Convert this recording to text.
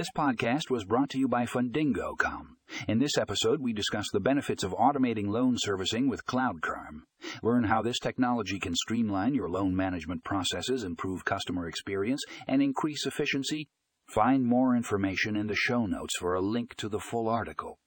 This podcast was brought to you by Fundingo.com. In this episode, we discuss the benefits of automating loan servicing with Cloud CRM. Learn how this technology can streamline your loan management processes, improve customer experience, and increase efficiency. Find more information in the show notes for a link to the full article.